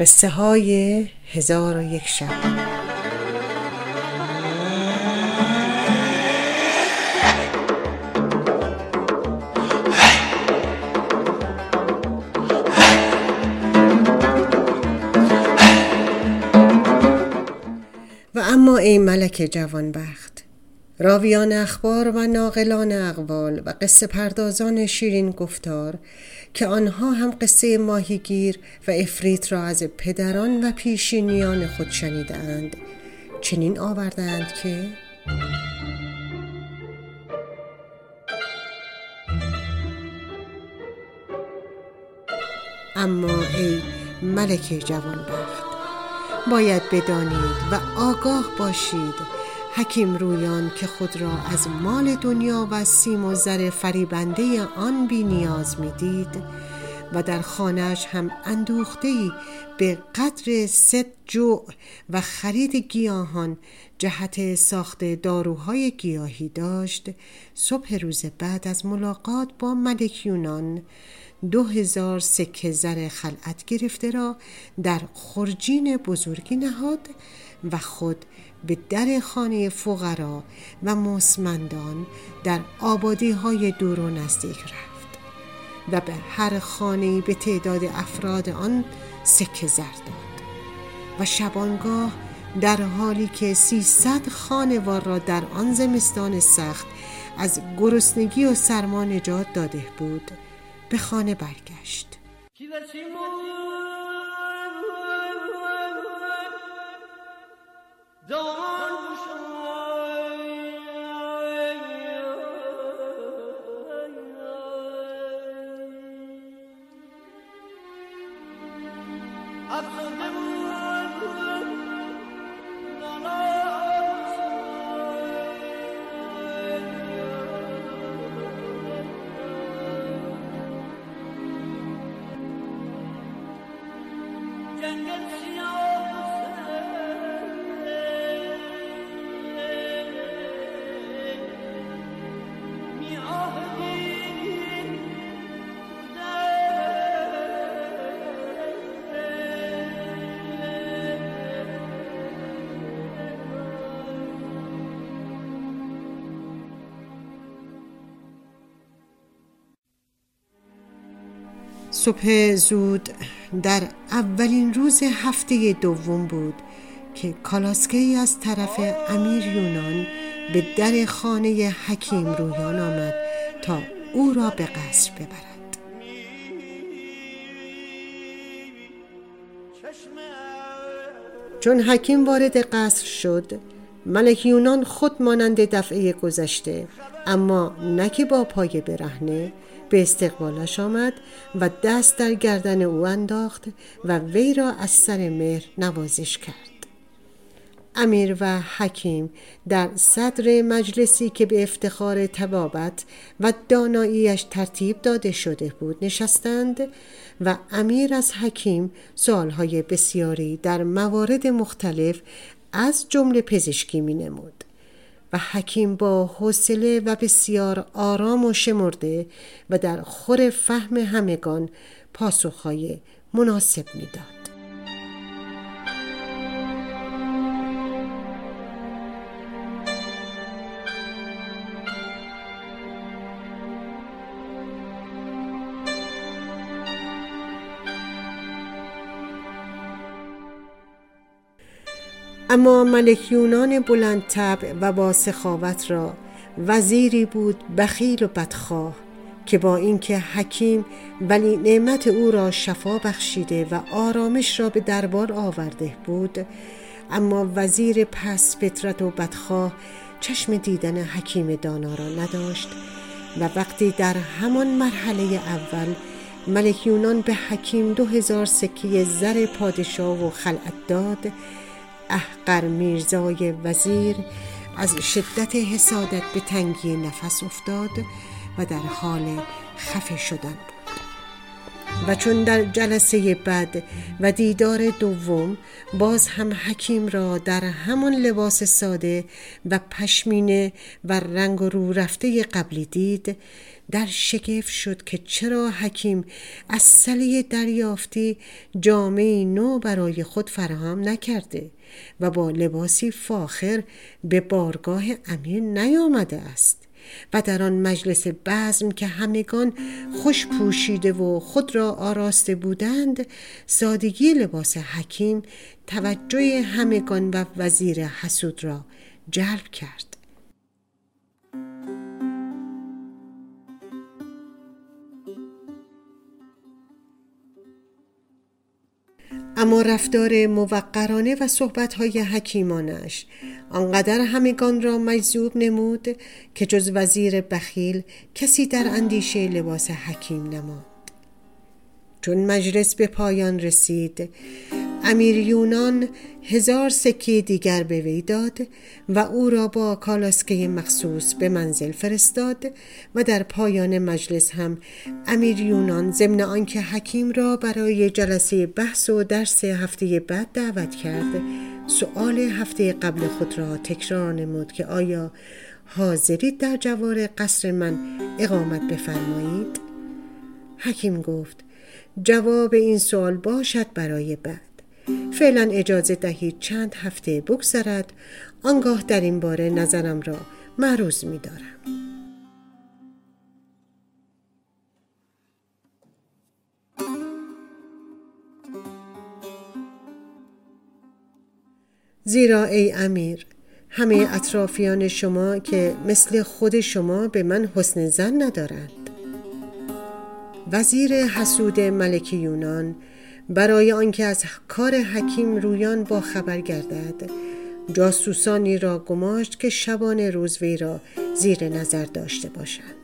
قصه های هزار و یک شب. و اما ای ملک جوانبخت راویان اخبار و ناقلان اقوال و قصه پردازان شیرین گفتار که آنها هم قصه ماهیگیر و افریت را از پدران و پیشینیان خود شنیدند چنین آوردند که اما ای ملک جوانبخت باید بدانید و آگاه باشید حکیم رویان که خود را از مال دنیا و سیم و زر فریبنده آن بی نیاز می دید و در خانهش هم اندوخته به قدر ست جوع و خرید گیاهان جهت ساخت داروهای گیاهی داشت صبح روز بعد از ملاقات با ملک یونان دو هزار سکه زر خلعت گرفته را در خرجین بزرگی نهاد و خود به در خانه فقرا و مسمندان در آبادی های دور و نزدیک رفت و به هر خانه به تعداد افراد آن سکه زر داد و شبانگاه در حالی که سیصد خانوار را در آن زمستان سخت از گرسنگی و سرما نجات داده بود به خانه برگشت. Jangan sial صبح زود در اولین روز هفته دوم بود که کالاسکه از طرف امیر یونان به در خانه حکیم رویان آمد تا او را به قصر ببرد. چون حکیم وارد قصر شد ملک یونان خود مانند دفعه گذشته اما نه با پای برهنه به استقبالش آمد و دست در گردن او انداخت و وی را از سر مهر نوازش کرد امیر و حکیم در صدر مجلسی که به افتخار تبابت و داناییش ترتیب داده شده بود نشستند و امیر از حکیم سوالهای بسیاری در موارد مختلف از جمله پزشکی می نمود. و حکیم با حوصله و بسیار آرام و شمرده و در خور فهم همگان پاسخهای مناسب می‌داد. اما ملک یونان بلند طبع و با سخاوت را وزیری بود بخیل و بدخواه که با اینکه حکیم ولی نعمت او را شفا بخشیده و آرامش را به دربار آورده بود اما وزیر پس فطرت و بدخواه چشم دیدن حکیم دانا را نداشت و وقتی در همان مرحله اول ملک یونان به حکیم دو هزار سکه زر پادشاه و خلعت داد احقر میرزای وزیر از شدت حسادت به تنگی نفس افتاد و در حال خفه شدن. و چون در جلسه بعد و دیدار دوم باز هم حکیم را در همان لباس ساده و پشمینه و رنگ رو رفته قبلی دید در شگفت شد که چرا حکیم از سلی دریافتی جامعه نو برای خود فراهم نکرده و با لباسی فاخر به بارگاه امیر نیامده است. و در آن مجلس بزم که همگان خوش پوشیده و خود را آراسته بودند سادگی لباس حکیم توجه همگان و وزیر حسود را جلب کرد. اما رفتار موقرانه و صحبتهای حکیمانش. آنقدر همگان را مجذوب نمود که جز وزیر بخیل کسی در اندیشه لباس حکیم نماند. چون مجلس به پایان رسید امیر یونان هزار سکه دیگر به وی داد و او را با کالاسکه مخصوص به منزل فرستاد و در پایان مجلس هم امیر یونان ضمن آنکه حکیم را برای جلسه بحث و درس هفته بعد دعوت کرد سؤال هفته قبل خود را تکرار نمود که آیا حاضرید در جوار قصر من اقامت بفرمایید؟ حکیم گفت جواب این سوال باشد برای بعد. فعلا اجازه دهید چند هفته بگذرد آنگاه در این باره نظرم را معروض می دارم. زیرا ای امیر همه اطرافیان شما که مثل خود شما به من حسن زن ندارند وزیر حسود ملک یونان برای آنکه از کار حکیم رویان با خبر گردد. جاسوسانی را گماشت که شبان روز وی را زیر نظر داشته باشند.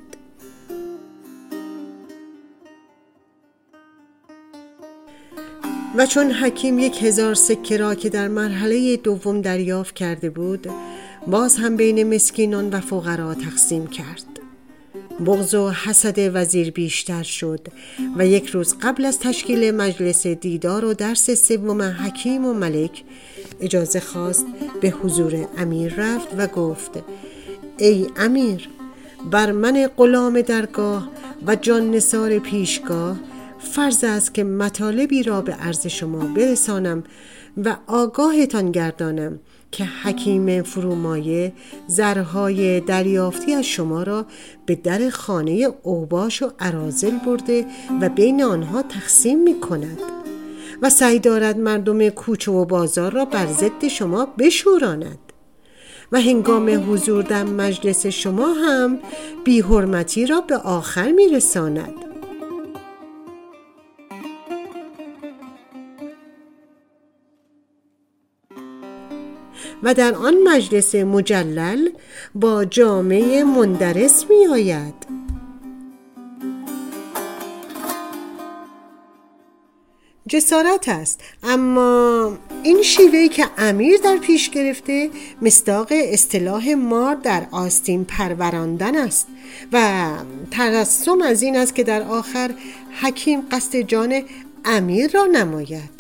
و چون حکیم یک هزار سکه را که در مرحله دوم دریافت کرده بود باز هم بین مسکینان و فقرا تقسیم کرد. بغض و حسد وزیر بیشتر شد و یک روز قبل از تشکیل مجلس دیدار و درس سوم حکیم و ملک اجازه خواست به حضور امیر رفت و گفت ای امیر بر من غلام درگاه و جان نصار پیشگاه فرض است که مطالبی را به عرض شما برسانم و آگاهتان گردانم که حکیم فرومایه زرهای دریافتی از شما را به در خانه اوباش و عرازل برده و بین آنها تقسیم می کند. و سعی دارد مردم کوچه و بازار را بر ضد شما بشوراند. و هنگام حضور در مجلس شما هم بیحرمتی را به آخر می رساند. و در آن مجلس مجلل با جامعه مندرس می آید جسارت است اما این شیوهی که امیر در پیش گرفته مستاق اصطلاح مار در آستین پروراندن است و ترسم از این است که در آخر حکیم قصد جان امیر را نماید.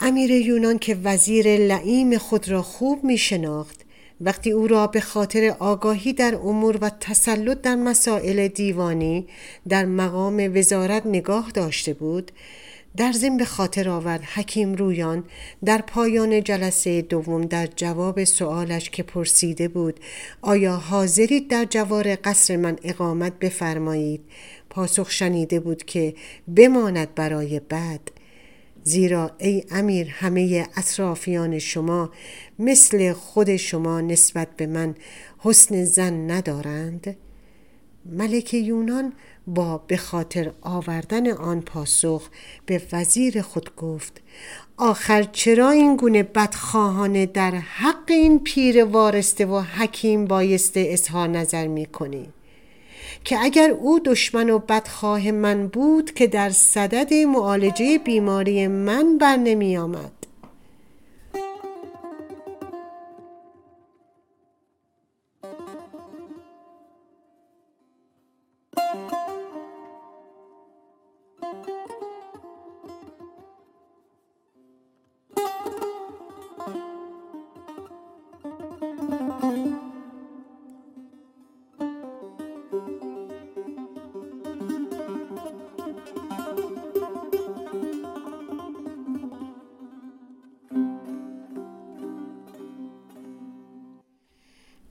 امیر یونان که وزیر لعیم خود را خوب می شناخت وقتی او را به خاطر آگاهی در امور و تسلط در مسائل دیوانی در مقام وزارت نگاه داشته بود در ضمن به خاطر آورد حکیم رویان در پایان جلسه دوم در جواب سوالش که پرسیده بود آیا حاضرید در جوار قصر من اقامت بفرمایید؟ پاسخ شنیده بود که بماند برای بعد. زیرا ای امیر همه اطرافیان شما مثل خود شما نسبت به من حسن زن ندارند ملک یونان با به خاطر آوردن آن پاسخ به وزیر خود گفت آخر چرا این گونه بدخواهانه در حق این پیر وارسته و حکیم بایسته اظهار نظر می کنی؟ که اگر او دشمن و بدخواه من بود که در صدد معالجه بیماری من بر نمی آمد.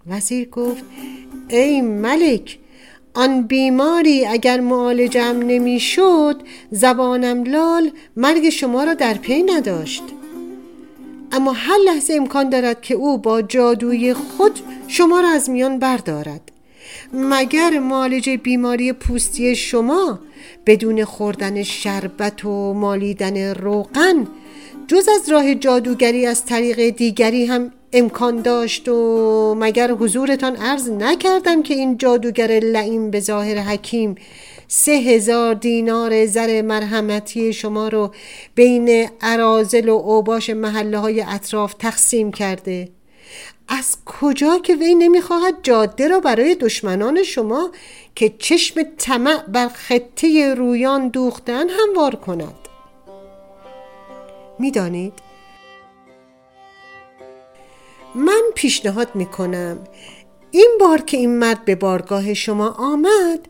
وزیر گفت ای ملک آن بیماری اگر معالجم نمی‌شد زبانم لال مرگ شما را در پی نداشت. اما هر لحظه امکان دارد که او با جادوی خود شما را از میان بردارد. مگر معالج بیماری پوستی شما بدون خوردن شربت و مالیدن روغن جز از راه جادوگری از طریق دیگری هم امکان داشت و مگر حضورتان عرض نکردم که این جادوگر لعیم به ظاهر حکیم سه هزار دینار زر مرحمتی شما رو بین عرازل و اوباش محله های اطراف تقسیم کرده. از کجا که وی نمی‌خواهد جاده را برای دشمنان شما که چشم طمع بر خطه رویان دوختن هموار کند. می‌دانید؟ من پیشنهاد می‌کنم. این بار که این مرد به بارگاه شما آمد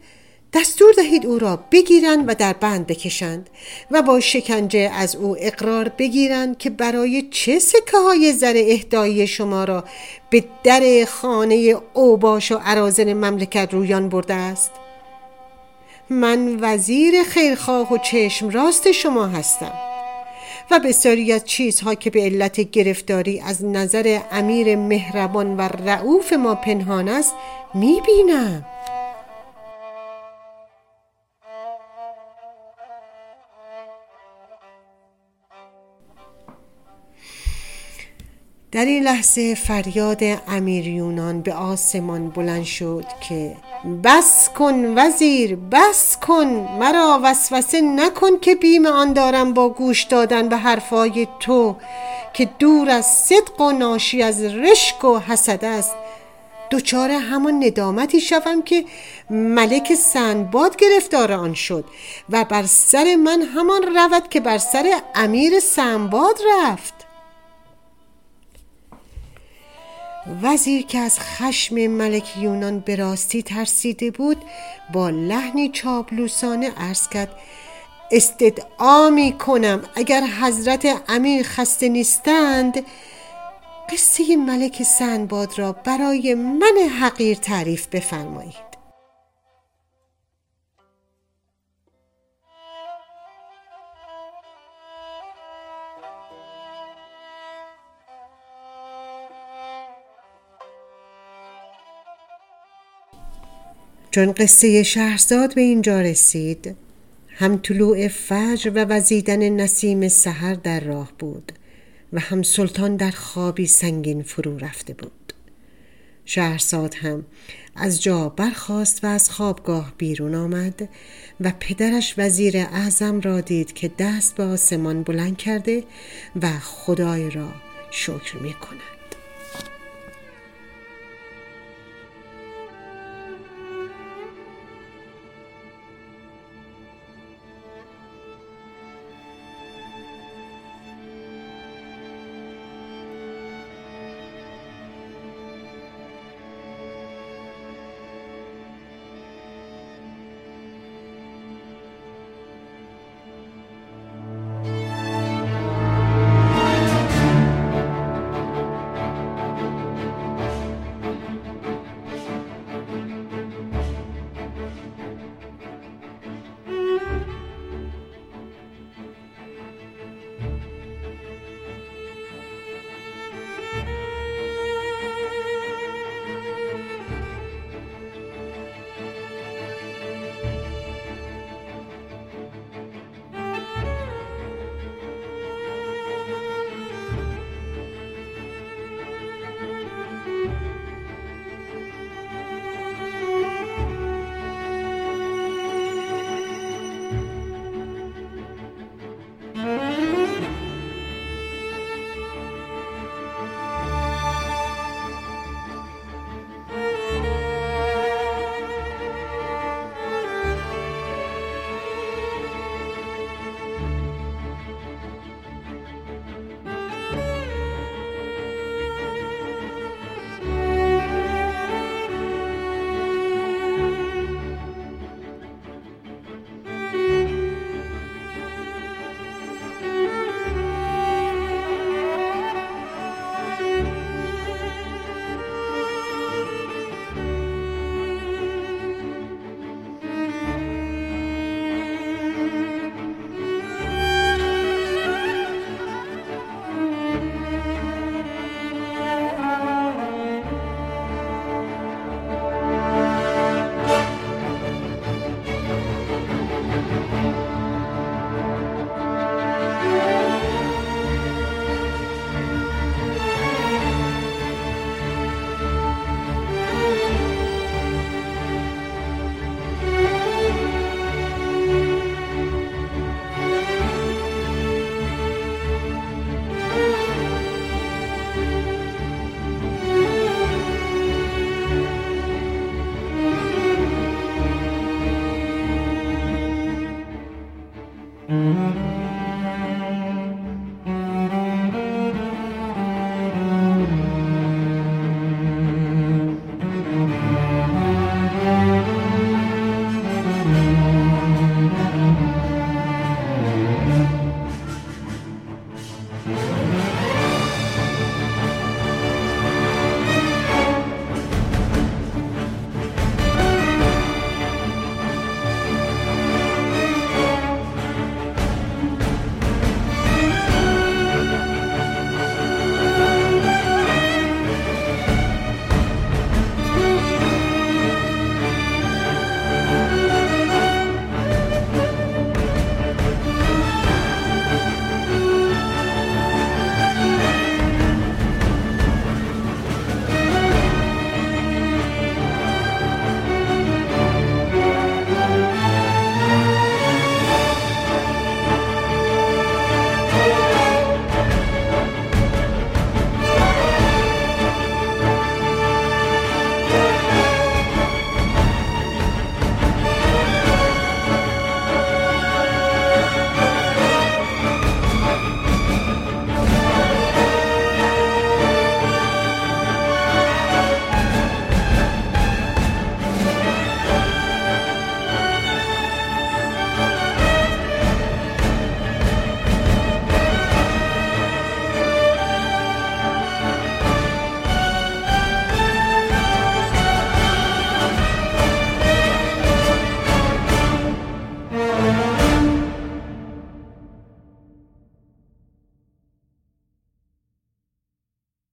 دستور دهید او را بگیرند و در بند بکشند و با شکنجه از او اقرار بگیرند که برای چه سکه های زر اهدایی شما را به در خانه اوباش و عرازل مملکت رویان برده است؟ من وزیر خیرخواه و چشم راست شما هستم. و بسیاری از چیزها که به علت گرفتاری از نظر امیر مهربان و رعوف ما پنهان است می‌بینم. در این لحظه فریاد امیر یونان به آسمان بلند شد که بس کن وزیر بس کن مرا وسوسه نکن که بیم آن دارم با گوش دادن به حرفای تو که دور از صدق و ناشی از رشک و حسد است. دچار همان ندامتی شوم که ملک سندباد گرفتار آن شد و بر سر من همان رود که بر سر امیر سنباد رفت. وزیر که از خشم ملک یونان به راستی ترسیده بود با لحنی چابلوسانه عرض کرد استدعا می کنم اگر حضرت امیر خسته نیستند قصه ملک سنباد را برای من حقیر تعریف بفرمایید. چون قصه شهرزاد به اینجا رسید هم طلوع فجر و وزیدن نسیم سحر در راه بود و هم سلطان در خوابی سنگین فرو رفته بود شهرزاد هم از جا برخاست و از خوابگاه بیرون آمد و پدرش وزیر اعظم را دید که دست به آسمان بلند کرده و خدای را شکر می کند.